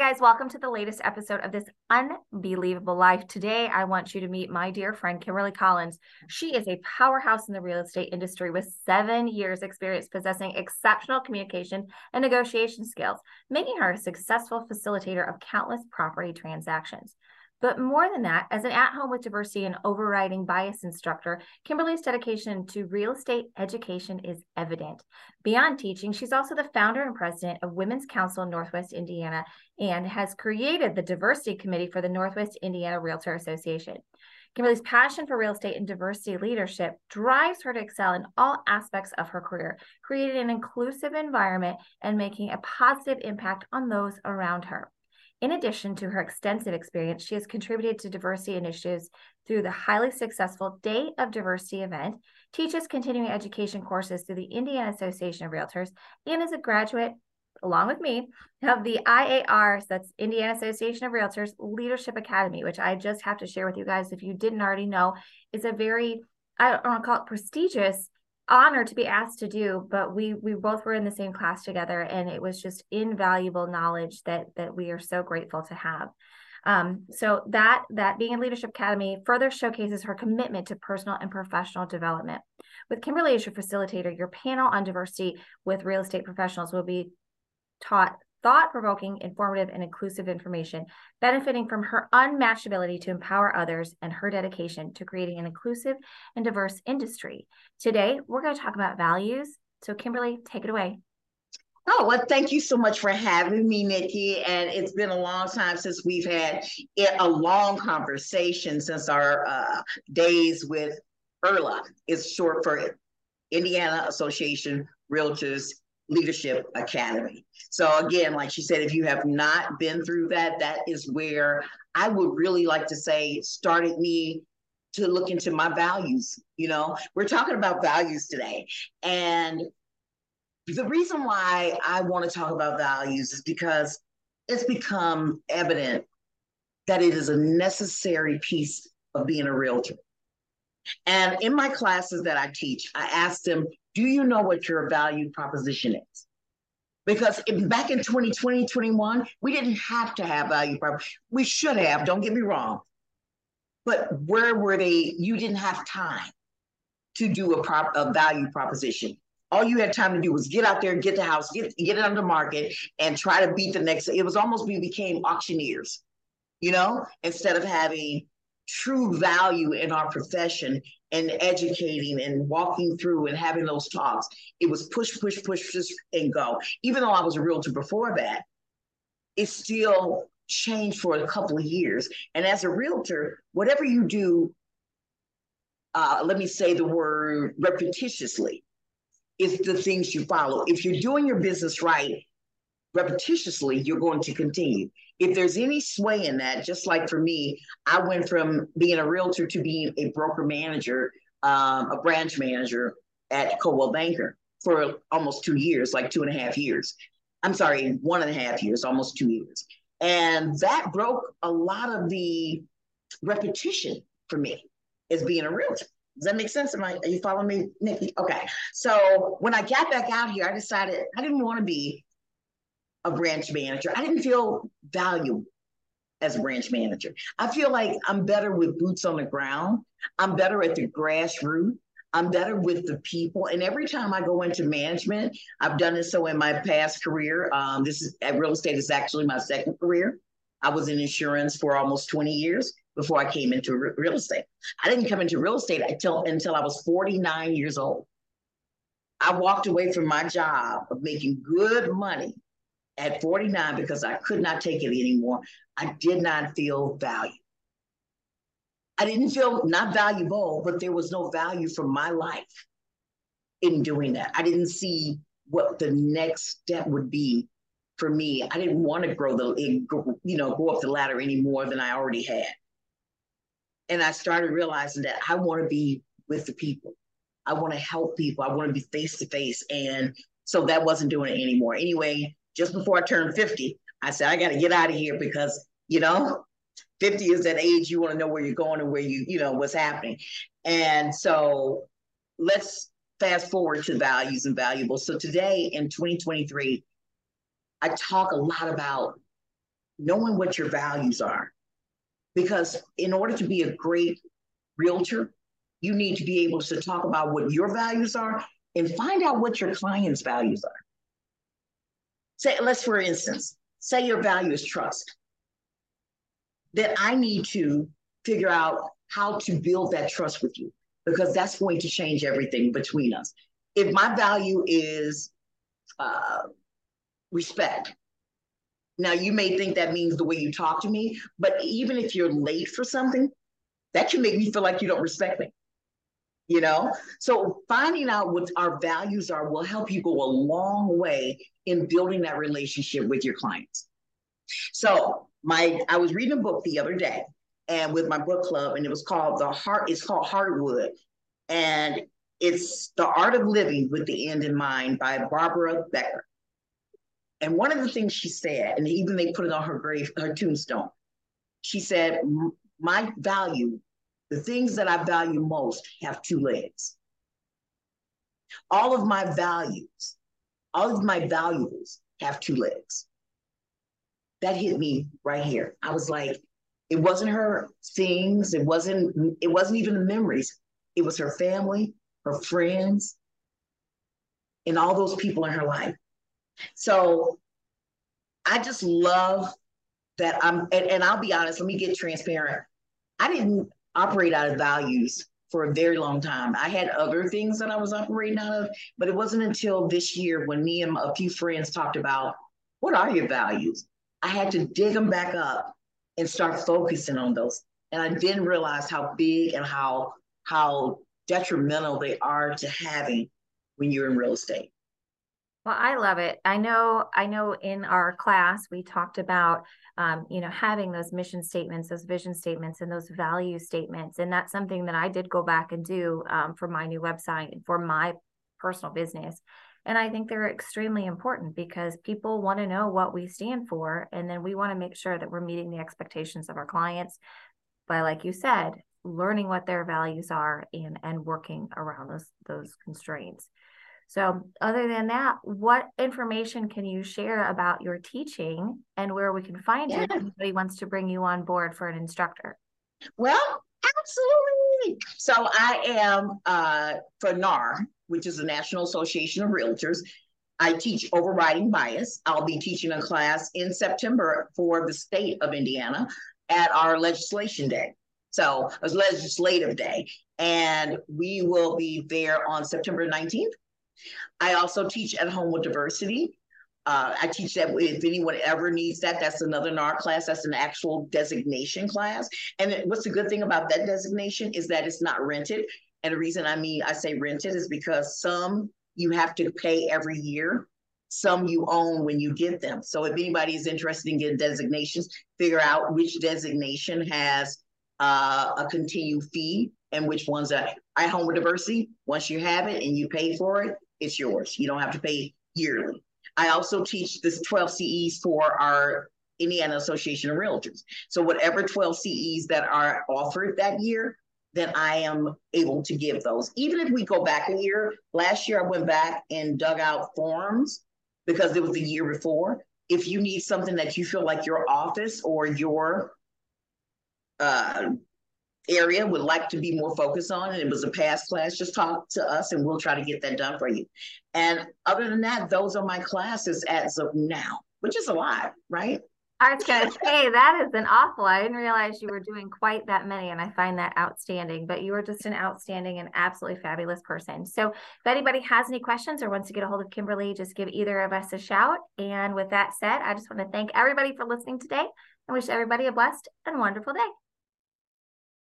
guys, welcome to the latest episode of this unbelievable life. Today, I want you to meet my dear friend, Kimberly Collins. She is a powerhouse in the real estate industry with seven years' experience possessing exceptional communication and negotiation skills, making her a successful facilitator of countless property transactions. But more than that, as an at home with diversity and overriding bias instructor, Kimberly's dedication to real estate education is evident. Beyond teaching, she's also the founder and president of Women's Council Northwest Indiana and has created the Diversity Committee for the Northwest Indiana Realtor Association. Kimberly's passion for real estate and diversity leadership drives her to excel in all aspects of her career, creating an inclusive environment and making a positive impact on those around her. In addition to her extensive experience, she has contributed to diversity initiatives through the highly successful Day of Diversity event, teaches continuing education courses through the Indiana Association of Realtors, and is a graduate, along with me, of the IAR's, that's Indiana Association of Realtors Leadership Academy, which I just have to share with you guys if you didn't already know, is a very, I don't want to call it prestigious honor to be asked to do but we we both were in the same class together and it was just invaluable knowledge that that we are so grateful to have. Um, so that that being in leadership academy further showcases her commitment to personal and professional development. With kimberly as your facilitator your panel on diversity with real estate professionals will be taught thought provoking, informative, and inclusive information, benefiting from her unmatched ability to empower others and her dedication to creating an inclusive and diverse industry. Today, we're going to talk about values. So, Kimberly, take it away. Oh, well, thank you so much for having me, Nikki. And it's been a long time since we've had a long conversation since our uh, days with IRLA. It's short for Indiana Association Realtors Leadership Academy. So again, like she said, if you have not been through that, that is where I would really like to say started me to look into my values. You know, we're talking about values today. And the reason why I want to talk about values is because it's become evident that it is a necessary piece of being a realtor. And in my classes that I teach, I ask them, do you know what your value proposition is? Because if, back in 2020, 21, we didn't have to have value proposition. We should have, don't get me wrong. But where were they? You didn't have time to do a, prop, a value proposition. All you had time to do was get out there, get the house, get, get it on the market, and try to beat the next. It was almost we became auctioneers, you know, instead of having true value in our profession and educating and walking through and having those talks. It was push, push, push, push, and go. Even though I was a realtor before that, it still changed for a couple of years. And as a realtor, whatever you do, uh, let me say the word repetitiously, is the things you follow. If you're doing your business right, repetitiously, you're going to continue if there's any sway in that, just like for me, I went from being a realtor to being a broker manager, um, a branch manager at Coldwell Banker for almost two years, like two and a half years. I'm sorry, one and a half years, almost two years. And that broke a lot of the repetition for me as being a realtor. Does that make sense? Am I, are you following me, Nikki? Okay. So when I got back out here, I decided I didn't want to be a branch manager. I didn't feel valuable as a branch manager. I feel like I'm better with boots on the ground. I'm better at the grassroots. I'm better with the people. And every time I go into management, I've done it so in my past career. Um, this is at real estate is actually my second career. I was in insurance for almost 20 years before I came into re- real estate. I didn't come into real estate until until I was 49 years old. I walked away from my job of making good money at 49 because I could not take it anymore. I did not feel value. I didn't feel not valuable, but there was no value for my life in doing that. I didn't see what the next step would be for me. I didn't want to grow the, you know, go up the ladder any more than I already had. And I started realizing that I want to be with the people. I want to help people. I want to be face to face. And so that wasn't doing it anymore. Anyway, just before I turned 50, I said, I got to get out of here because, you know, 50 is that age you want to know where you're going and where you, you know, what's happening. And so let's fast forward to values and valuables. So today in 2023, I talk a lot about knowing what your values are. Because in order to be a great realtor, you need to be able to talk about what your values are and find out what your client's values are. Say, let's for instance, say your value is trust. Then I need to figure out how to build that trust with you because that's going to change everything between us. If my value is uh, respect, now you may think that means the way you talk to me, but even if you're late for something, that can make me feel like you don't respect me. You know, so finding out what our values are will help you go a long way in building that relationship with your clients. So my I was reading a book the other day and with my book club, and it was called the heart, it's called Heartwood And it's The Art of Living with the End in Mind by Barbara Becker. And one of the things she said, and even they put it on her grave, her tombstone, she said, My value, the things that I value most have two legs. All of my values, all of my valuables have two legs. That hit me right here. I was like, it wasn't her things, it wasn't, it wasn't even the memories. It was her family, her friends, and all those people in her life. So I just love that I'm, and, and I'll be honest, let me get transparent. I didn't operate out of values for a very long time. I had other things that I was operating out of, but it wasn't until this year when me and a few friends talked about what are your values? I had to dig them back up and start focusing on those. And I didn't realize how big and how how detrimental they are to having when you're in real estate. Well, I love it. I know, I know in our class, we talked about, um, you know, having those mission statements, those vision statements, and those value statements. And that's something that I did go back and do um, for my new website and for my personal business. And I think they're extremely important because people want to know what we stand for. And then we want to make sure that we're meeting the expectations of our clients by, like you said, learning what their values are and, and working around those, those constraints. So, other than that, what information can you share about your teaching and where we can find yeah. you if anybody wants to bring you on board for an instructor? Well, absolutely. So, I am uh, for NAR, which is the National Association of Realtors. I teach overriding bias. I'll be teaching a class in September for the state of Indiana at our legislation day. So, a legislative day. And we will be there on September 19th I also teach at home with diversity. Uh, I teach that if anyone ever needs that, that's another NAR class. That's an actual designation class. And what's the good thing about that designation is that it's not rented. And the reason I mean I say rented is because some you have to pay every year. Some you own when you get them. So if anybody is interested in getting designations, figure out which designation has uh, a continued fee and which ones are at home with diversity. Once you have it and you pay for it, it's yours. You don't have to pay yearly. I also teach this 12 CEs for our Indiana Association of Realtors. So whatever 12 CEs that are offered that year, then I am able to give those. Even if we go back a year, last year I went back and dug out forms because it was the year before. If you need something that you feel like your office or your uh, area would like to be more focused on and it was a past class, just talk to us and we'll try to get that done for you. And other than that, those are my classes as of now, which is a lot, right? I was going to say that is an awful. I didn't realize you were doing quite that many, and I find that outstanding. But you are just an outstanding and absolutely fabulous person. So, if anybody has any questions or wants to get a hold of Kimberly, just give either of us a shout. And with that said, I just want to thank everybody for listening today and wish everybody a blessed and wonderful day.